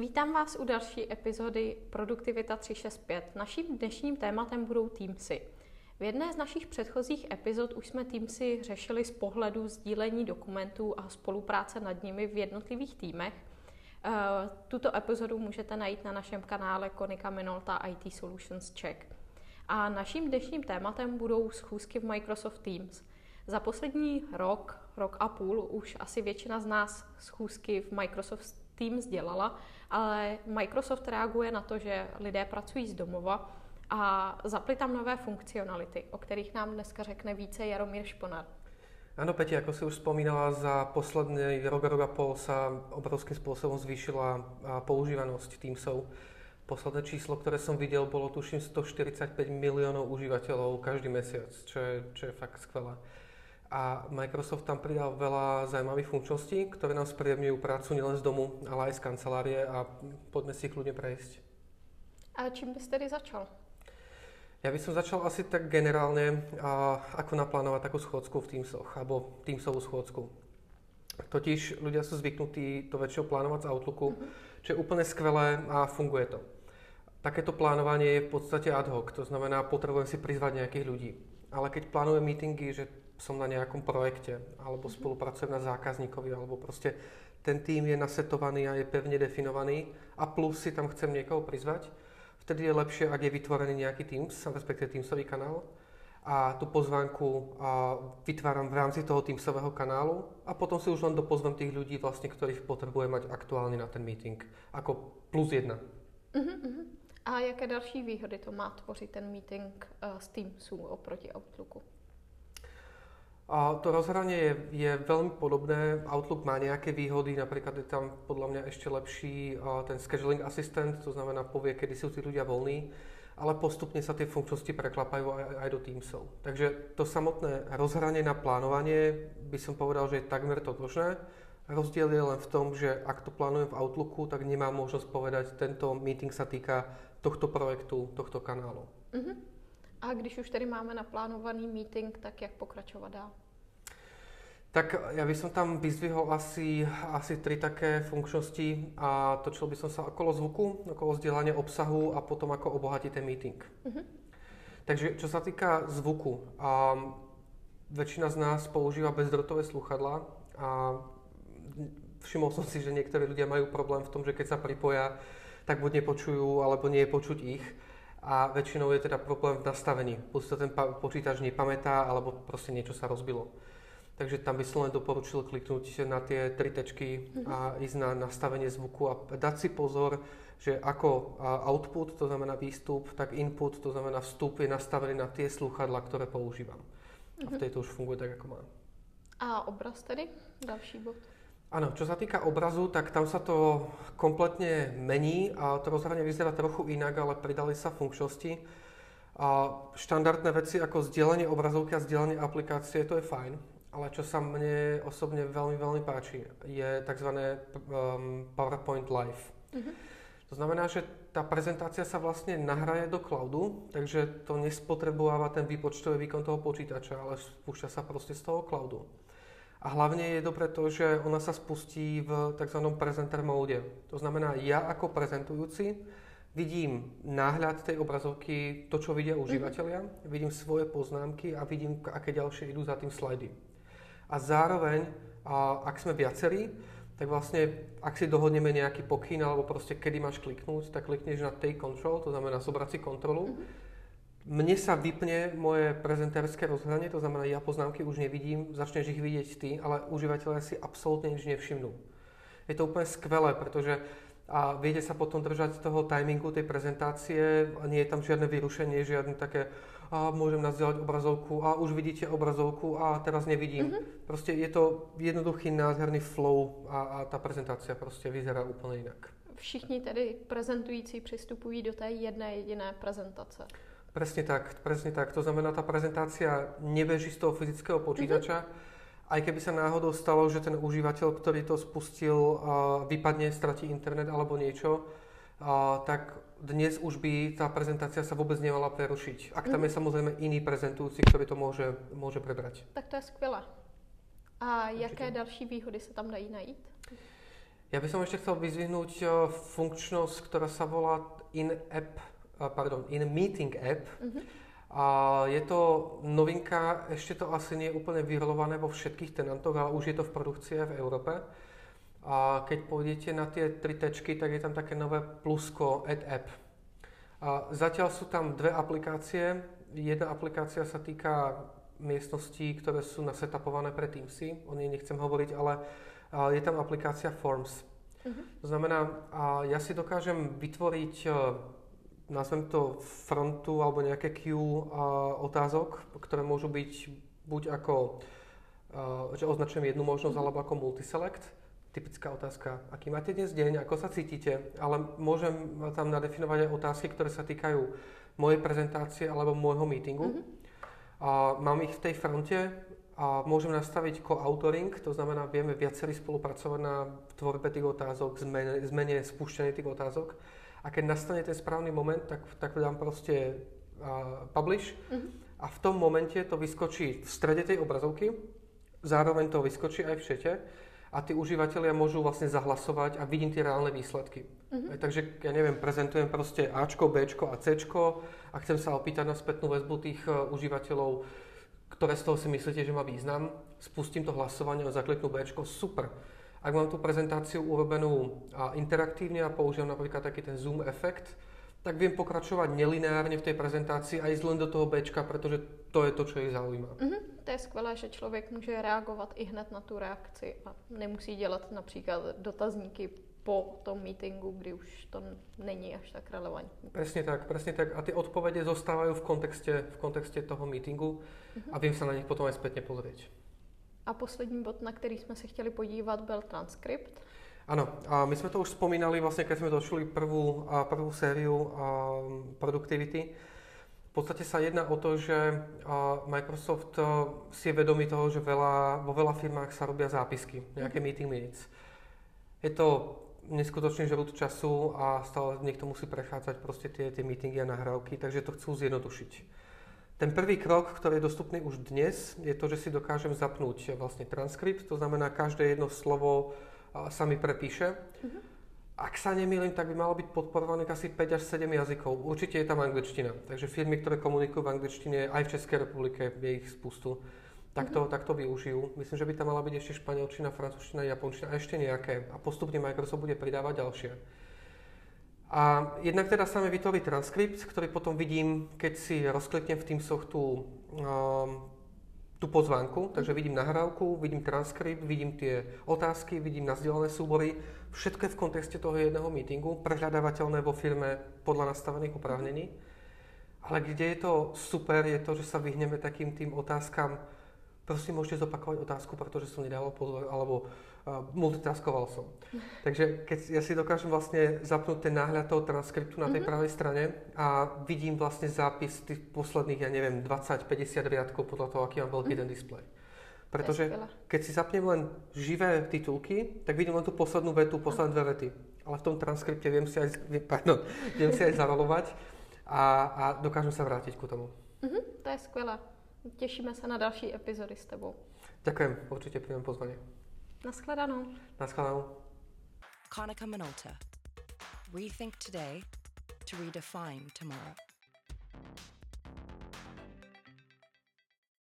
Vítám vás u další epizody Produktivita 365. Naším dnešním tématem budou Teamsy. V jedné z našich předchozích epizod už jsme Teamsy řešili z pohledu sdílení dokumentů a spolupráce nad nimi v jednotlivých týmech. Eh, tuto epizodu můžete najít na našem kanále Konika Minolta IT Solutions Check. A naším dnešním tématem budou schůzky v Microsoft Teams. Za poslední rok, rok a půl už asi většina z nás schůzky v Microsoft Teams dělala, ale Microsoft reaguje na to, že lidé pracují z domova a zapli tam nové funkcionality, o kterých nám dneska řekne více Jaromír Šponar. Áno, Peti, ako si už spomínala, za posledný rok, rok a pol sa obrovským spôsobom zvýšila používanosť Teamsov. Posledné číslo, ktoré som videl, bolo tuším 145 miliónov užívateľov každý mesiac, čo je, čo je fakt skvelé. A Microsoft tam pridal veľa zaujímavých funkčností, ktoré nám spríjemňujú prácu nielen z domu, ale aj z kancelárie a poďme si kľudne prejsť. A čím bys tedy začal? Ja by som začal asi tak generálne, a, ako naplánovať takú schôdzku v Teamsoch, alebo Teamsovú schôdzku. Totiž ľudia sú zvyknutí to väčšinou plánovať z Outlooku, mm-hmm. čo je úplne skvelé a funguje to. Takéto plánovanie je v podstate ad hoc, to znamená, potrebujem si prizvať nejakých ľudí. Ale keď plánujem meetingy, že som na nejakom projekte, alebo mm-hmm. spolupracujem na zákazníkovi, alebo proste ten tým je nasetovaný a je pevne definovaný a plus si tam chcem niekoho prizvať, vtedy je lepšie, ak je vytvorený nejaký Teams, respektíve Teamsový kanál a tú pozvánku a vytváram v rámci toho Teamsového kanálu a potom si už len dopozvem tých ľudí, vlastne, ktorých potrebujem mať aktuálne na ten meeting, ako plus jedna. Uh-huh, uh-huh. A jaké další výhody to má tvořit ten meeting uh, s Teamsu oproti Outlooku? A to rozhranie je, je veľmi podobné. Outlook má nejaké výhody, napríklad je tam podľa mňa ešte lepší ten scheduling assistant, to znamená povie, kedy sú tí ľudia voľní, ale postupne sa tie funkčnosti preklapajú aj, aj do Teamsov. Takže to samotné rozhranie na plánovanie by som povedal, že je takmer totožné. Rozdiel je len v tom, že ak to plánujem v Outlooku, tak nemám možnosť povedať, tento meeting sa týka tohto projektu, tohto kanálu. Uh-huh. A když už tedy máme naplánovaný meeting, tak jak pokračovat dál? Tak ja by som tam vyzvihol asi, asi tri také funkčnosti a točil by som sa okolo zvuku, okolo vzdielania obsahu a potom ako obohatiť ten meeting. Uh-huh. Takže čo sa týka zvuku, um, väčšina z nás používa bezdrotové sluchadla a všimol som si, že niektorí ľudia majú problém v tom, že keď sa pripoja, tak buď nepočujú, alebo nie je počuť ich a väčšinou je teda problém v nastavení. Buď sa ten počítač nepamätá, alebo proste niečo sa rozbilo. Takže tam by som len doporučil kliknúť na tie tri tečky a mhm. ísť na nastavenie zvuku a dať si pozor, že ako output, to znamená výstup, tak input, to znamená vstup, je nastavený na tie sluchadla, ktoré používam. A v mhm. tejto už funguje tak, ako má. A obraz tedy? Další bod. Áno, čo sa týka obrazu, tak tam sa to kompletne mení a to rozhranie vyzerá trochu inak, ale pridali sa funkčnosti. A štandardné veci ako zdieľanie obrazovky a zdieľanie aplikácie, to je fajn, ale čo sa mne osobne veľmi, veľmi páči, je tzv. Um, PowerPoint Live. Uh-huh. To znamená, že tá prezentácia sa vlastne nahraje do cloudu, takže to nespotrebováva ten výpočtový výkon toho počítača, ale spúšťa sa proste z toho cloudu. A hlavne je dobré to, že ona sa spustí v tzv. presenter mode. To znamená, ja ako prezentujúci vidím náhľad tej obrazovky, to, čo vidia užívateľia, mm-hmm. vidím svoje poznámky a vidím, aké ďalšie idú za tým slajdy. A zároveň, a ak sme viacerí, tak vlastne, ak si dohodneme nejaký pokyn, alebo proste kedy máš kliknúť, tak klikneš na take control, to znamená zobrať si kontrolu. Mm-hmm mne sa vypne moje prezentérske rozhranie, to znamená, ja poznámky už nevidím, začneš ich vidieť ty, ale užívateľe si absolútne nič nevšimnú. Je to úplne skvelé, pretože a viete sa potom držať toho timingu tej prezentácie, nie je tam žiadne vyrušenie, žiadne také, a môžem nazdieľať obrazovku a už vidíte obrazovku a teraz nevidím. Mm-hmm. Proste je to jednoduchý, nádherný flow a, a tá prezentácia proste vyzerá úplne inak. Všichni tedy prezentující přistupují do té jedné jediné prezentace. Presne tak, presne tak. To znamená, tá prezentácia nebeží z toho fyzického počítača. Mm-hmm. Aj keby sa náhodou stalo, že ten užívateľ, ktorý to spustil, vypadne, stratí internet alebo niečo, tak dnes už by tá prezentácia sa vôbec nemala prerušiť. Ak tam mm-hmm. je samozrejme iný prezentujúci, ktorý to môže, môže prebrať. Tak to je skvelé. A jaké Určite. další výhody sa tam dají najít? Ja by som ešte chcel vyzvihnúť eh, funkčnosť, ktorá sa volá in-app, pardon, in-meeting app. Uh-huh. A je to novinka, ešte to asi nie je úplne vyrolované vo všetkých tenantoch, ale už je to v produkcii v Európe. A keď pôjdete na tie tri tečky, tak je tam také nové plusko Add App. A zatiaľ sú tam dve aplikácie. Jedna aplikácia sa týka miestností, ktoré sú nasetapované pre Teamsy. O nej nechcem hovoriť, ale je tam aplikácia Forms. Uh-huh. To znamená, ja si dokážem vytvoriť nazvem to frontu alebo nejaké queue otázok, ktoré môžu byť buď ako, že označujem jednu možnosť, mm-hmm. alebo ako multiselect. Typická otázka, aký máte dnes deň, ako sa cítite, ale môžem tam nadefinovať aj otázky, ktoré sa týkajú mojej prezentácie alebo môjho meetingu. Mm-hmm. A mám ich v tej fronte a môžem nastaviť co-authoring, to znamená, vieme viacerí spolupracovať na tvorbe tých otázok, zmene, zmene spúšťanie tých otázok a keď nastane ten správny moment, tak, tak dám proste uh, publish uh-huh. a v tom momente to vyskočí v strede tej obrazovky, zároveň to vyskočí aj v čete a tí užívateľia môžu vlastne zahlasovať a vidím tie reálne výsledky. Uh-huh. takže, ja neviem, prezentujem proste Ačko, Bčko a Cčko a chcem sa opýtať na spätnú väzbu tých uh, užívateľov, ktoré z toho si myslíte, že má význam. Spustím to hlasovanie a zakliknú Bčko, super ak mám tú prezentáciu urobenú interaktívne a použijem napríklad taký ten zoom efekt, tak viem pokračovať nelineárne v tej prezentácii a ísť len do toho Bčka, pretože to je to, čo ich zaujíma. Mm-hmm. To je skvělé, že člověk může reagovat i hned na tu reakci a nemusí dělat například dotazníky po tom meetingu, kdy už to není až tak relevantní. Presne tak, presne tak. A tie odpovede zostávajú v kontexte, v kontexte toho meetingu mm-hmm. a viem sa na nich potom aj spätne pozrieť. A poslední bod, na který jsme se chtěli podívat, byl transkript. Áno, a my sme to už spomínali vlastne, keď sme došli prvú, prvú sériu produktivity. V podstate sa jedná o to, že Microsoft si je vedomý toho, že veľa, vo veľa firmách sa robia zápisky, nejaké mm-hmm. meeting minutes. Je to neskutočný žrút času a stále niekto musí prechádzať proste tie, tie meetingy a nahrávky, takže to chcú zjednodušiť. Ten prvý krok, ktorý je dostupný už dnes, je to, že si dokážem zapnúť vlastne transkript, to znamená, každé jedno slovo sa mi prepíše. Uh-huh. Ak sa nemýlim, tak by malo byť podporovaných asi 5 až 7 jazykov. Určite je tam angličtina. Takže firmy, ktoré komunikujú v angličtine, aj v Českej republike je ich spustu, tak to, uh-huh. tak to využijú. Myslím, že by tam mala byť ešte španielčina, francúzština, japončina a ešte nejaké. A postupne Microsoft bude pridávať ďalšie. A jednak teda sa mi vytvorí transkript, ktorý potom vidím, keď si rozkliknem v Teamsoch tú, um, tú pozvánku, takže vidím nahrávku, vidím transkript, vidím tie otázky, vidím nazdelené súbory, všetko je v kontexte toho jedného meetingu, prehľadávateľné vo firme podľa nastavených oprávnení. Ale kde je to super, je to, že sa vyhneme takým tým otázkam, prosím, môžete zopakovať otázku, pretože som nedával pozor, alebo uh, multitaskoval som. Takže keď ja si dokážem vlastne zapnúť ten náhľad toho transkriptu na tej mm-hmm. pravej strane a vidím vlastne zápis tých posledných, ja neviem, 20-50 riadkov podľa toho, aký mám veľký mm-hmm. ten displej. Pretože keď si zapnem len živé titulky, tak vidím len tú poslednú vetu, posledné dve vety. Ale v tom transkripte viem si aj, pardon, viem si aj zarolovať a, a dokážem sa vrátiť ku tomu. Mm-hmm, to je skvelé. Těšíme se na další epizody s tebou. Ďakujem, určite príjmem pozvanie. Naschledanou. Naschledanou. Konica Minolta. Rethink today to redefine tomorrow.